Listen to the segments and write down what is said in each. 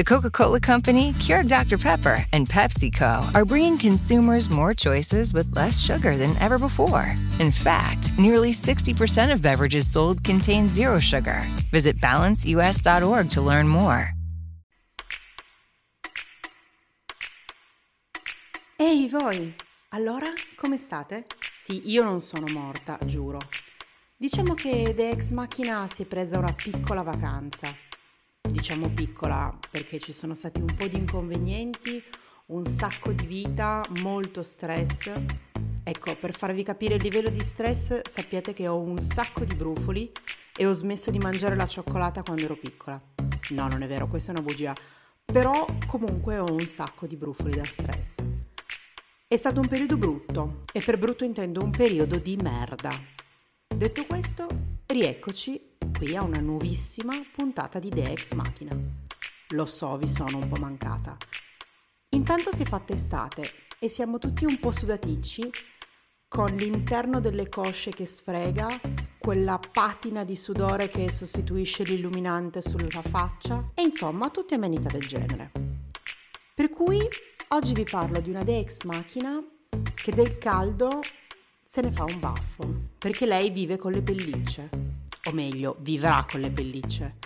The Coca Cola Company, Keurig Dr. Pepper, and PepsiCo are bringing consumers more choices with less sugar than ever before. In fact, nearly 60% of beverages sold contain zero sugar. Visit balanceus.org to learn more. Ehi voi! Allora, come state? Sì, io non sono morta, giuro. Diciamo che The Ex Machina si è presa una piccola vacanza diciamo piccola perché ci sono stati un po' di inconvenienti, un sacco di vita, molto stress. Ecco, per farvi capire il livello di stress, sappiate che ho un sacco di brufoli e ho smesso di mangiare la cioccolata quando ero piccola. No, non è vero, questa è una bugia. Però comunque ho un sacco di brufoli da stress. È stato un periodo brutto e per brutto intendo un periodo di merda. Detto questo, rieccoci qui a una nuovissima puntata di The Ex Machina. Lo so, vi sono un po' mancata. Intanto si è fatta estate e siamo tutti un po' sudaticci, con l'interno delle cosce che sfrega, quella patina di sudore che sostituisce l'illuminante sulla faccia e insomma tutte amenità del genere. Per cui oggi vi parlo di una The Ex Machina che del caldo se ne fa un baffo, perché lei vive con le pellicce o meglio, vivrà con le pellicce.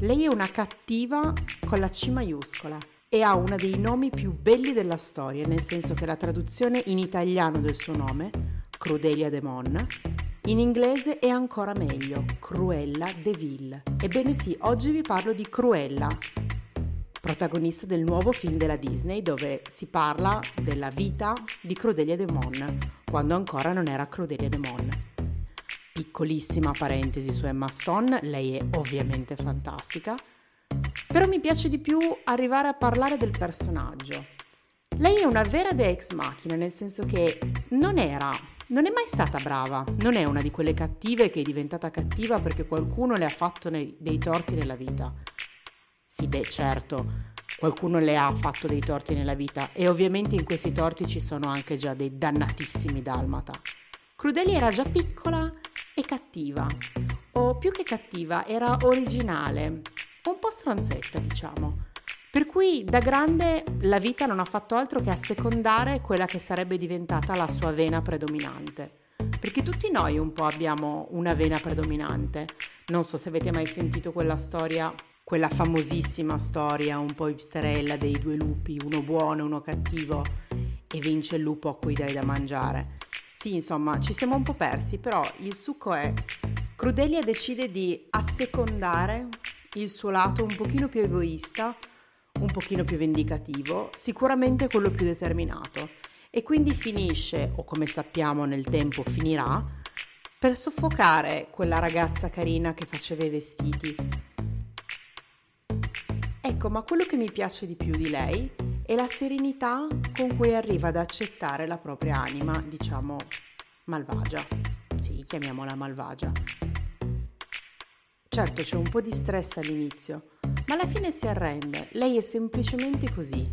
Lei è una cattiva con la C maiuscola e ha uno dei nomi più belli della storia, nel senso che la traduzione in italiano del suo nome, Crudelia de Mon, in inglese è ancora meglio, Cruella de Ville. Ebbene sì, oggi vi parlo di Cruella, protagonista del nuovo film della Disney dove si parla della vita di Crudelia de Mon, quando ancora non era Crudelia de Mon piccolissima parentesi su Emma Stone, lei è ovviamente fantastica, però mi piace di più arrivare a parlare del personaggio. Lei è una vera de ex machina, nel senso che non era, non è mai stata brava, non è una di quelle cattive che è diventata cattiva perché qualcuno le ha fatto nei, dei torti nella vita. Sì, beh, certo, qualcuno le ha fatto dei torti nella vita e ovviamente in questi torti ci sono anche già dei dannatissimi dalmata. Crudeli era già piccola cattiva, o più che cattiva, era originale, un po' stronzetta diciamo. Per cui da grande la vita non ha fatto altro che assecondare quella che sarebbe diventata la sua vena predominante. Perché tutti noi un po' abbiamo una vena predominante. Non so se avete mai sentito quella storia, quella famosissima storia un po' ipsterella dei due lupi, uno buono e uno cattivo, e vince il lupo a cui dai da mangiare. Sì, insomma, ci siamo un po' persi, però il succo è Crudelia decide di assecondare il suo lato un pochino più egoista, un pochino più vendicativo, sicuramente quello più determinato e quindi finisce, o come sappiamo nel tempo finirà, per soffocare quella ragazza carina che faceva i vestiti. Ecco, ma quello che mi piace di più di lei e la serenità con cui arriva ad accettare la propria anima, diciamo, malvagia. Sì, chiamiamola malvagia. Certo c'è un po' di stress all'inizio, ma alla fine si arrende. Lei è semplicemente così.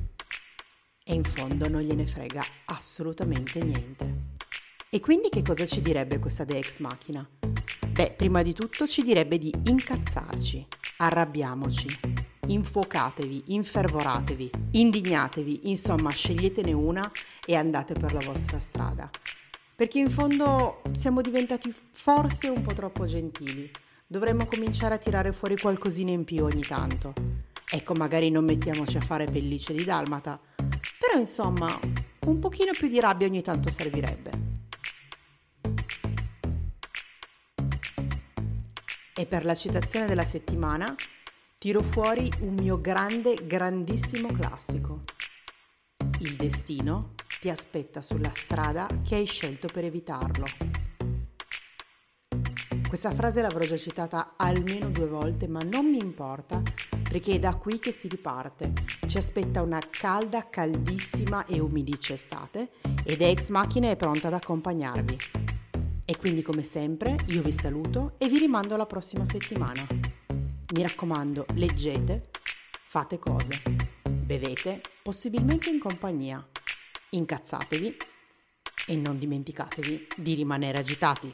E in fondo non gliene frega assolutamente niente. E quindi che cosa ci direbbe questa De Ex Machina? Beh, prima di tutto ci direbbe di incazzarci, arrabbiamoci, infuocatevi, infervoratevi, indignatevi, insomma sceglietene una e andate per la vostra strada. Perché in fondo siamo diventati forse un po' troppo gentili. Dovremmo cominciare a tirare fuori qualcosina in più ogni tanto. Ecco, magari non mettiamoci a fare pellicce di dalmata, però insomma, un pochino più di rabbia ogni tanto servirebbe. E per la citazione della settimana tiro fuori un mio grande, grandissimo classico. Il destino ti aspetta sulla strada che hai scelto per evitarlo. Questa frase l'avrò già citata almeno due volte, ma non mi importa perché è da qui che si riparte. Ci aspetta una calda, caldissima e umidiccia estate ed Ex Machina è pronta ad accompagnarvi. E quindi come sempre io vi saluto e vi rimando alla prossima settimana. Mi raccomando, leggete, fate cose, bevete, possibilmente in compagnia, incazzatevi e non dimenticatevi di rimanere agitati.